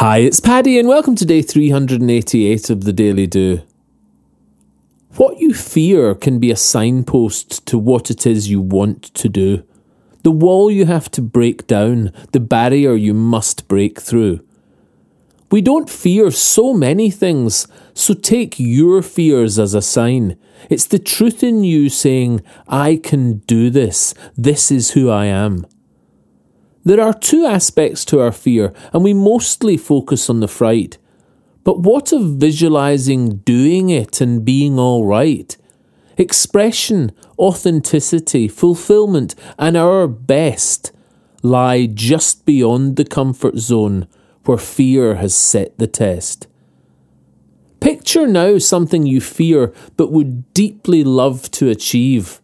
Hi, it's Paddy, and welcome to day 388 of the Daily Do. What you fear can be a signpost to what it is you want to do. The wall you have to break down, the barrier you must break through. We don't fear so many things, so take your fears as a sign. It's the truth in you saying, I can do this, this is who I am. There are two aspects to our fear, and we mostly focus on the fright. But what of visualizing doing it and being all right? Expression, authenticity, fulfillment, and our best lie just beyond the comfort zone where fear has set the test. Picture now something you fear but would deeply love to achieve.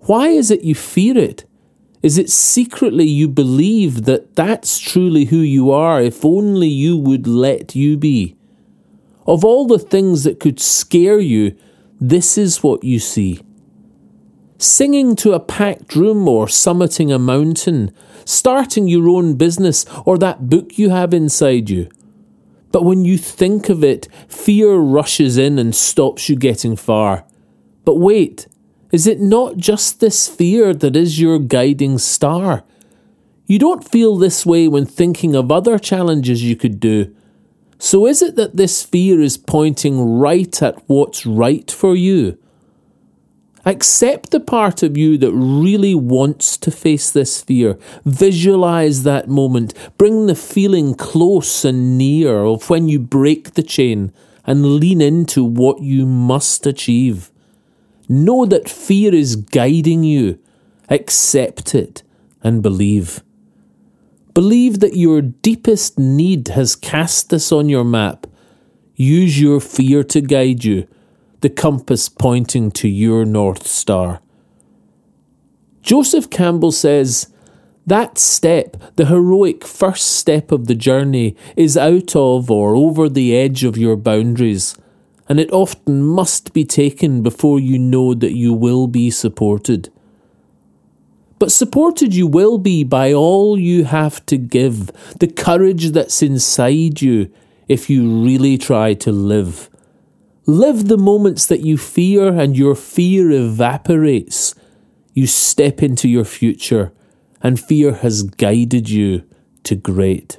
Why is it you fear it? Is it secretly you believe that that's truly who you are if only you would let you be? Of all the things that could scare you, this is what you see. Singing to a packed room or summiting a mountain, starting your own business or that book you have inside you. But when you think of it, fear rushes in and stops you getting far. But wait, is it not just this fear that is your guiding star? You don't feel this way when thinking of other challenges you could do. So is it that this fear is pointing right at what's right for you? Accept the part of you that really wants to face this fear. Visualize that moment. Bring the feeling close and near of when you break the chain and lean into what you must achieve. Know that fear is guiding you. Accept it and believe. Believe that your deepest need has cast this on your map. Use your fear to guide you, the compass pointing to your North Star. Joseph Campbell says, that step, the heroic first step of the journey, is out of or over the edge of your boundaries and it often must be taken before you know that you will be supported. But supported you will be by all you have to give, the courage that's inside you if you really try to live. Live the moments that you fear and your fear evaporates. You step into your future and fear has guided you to great.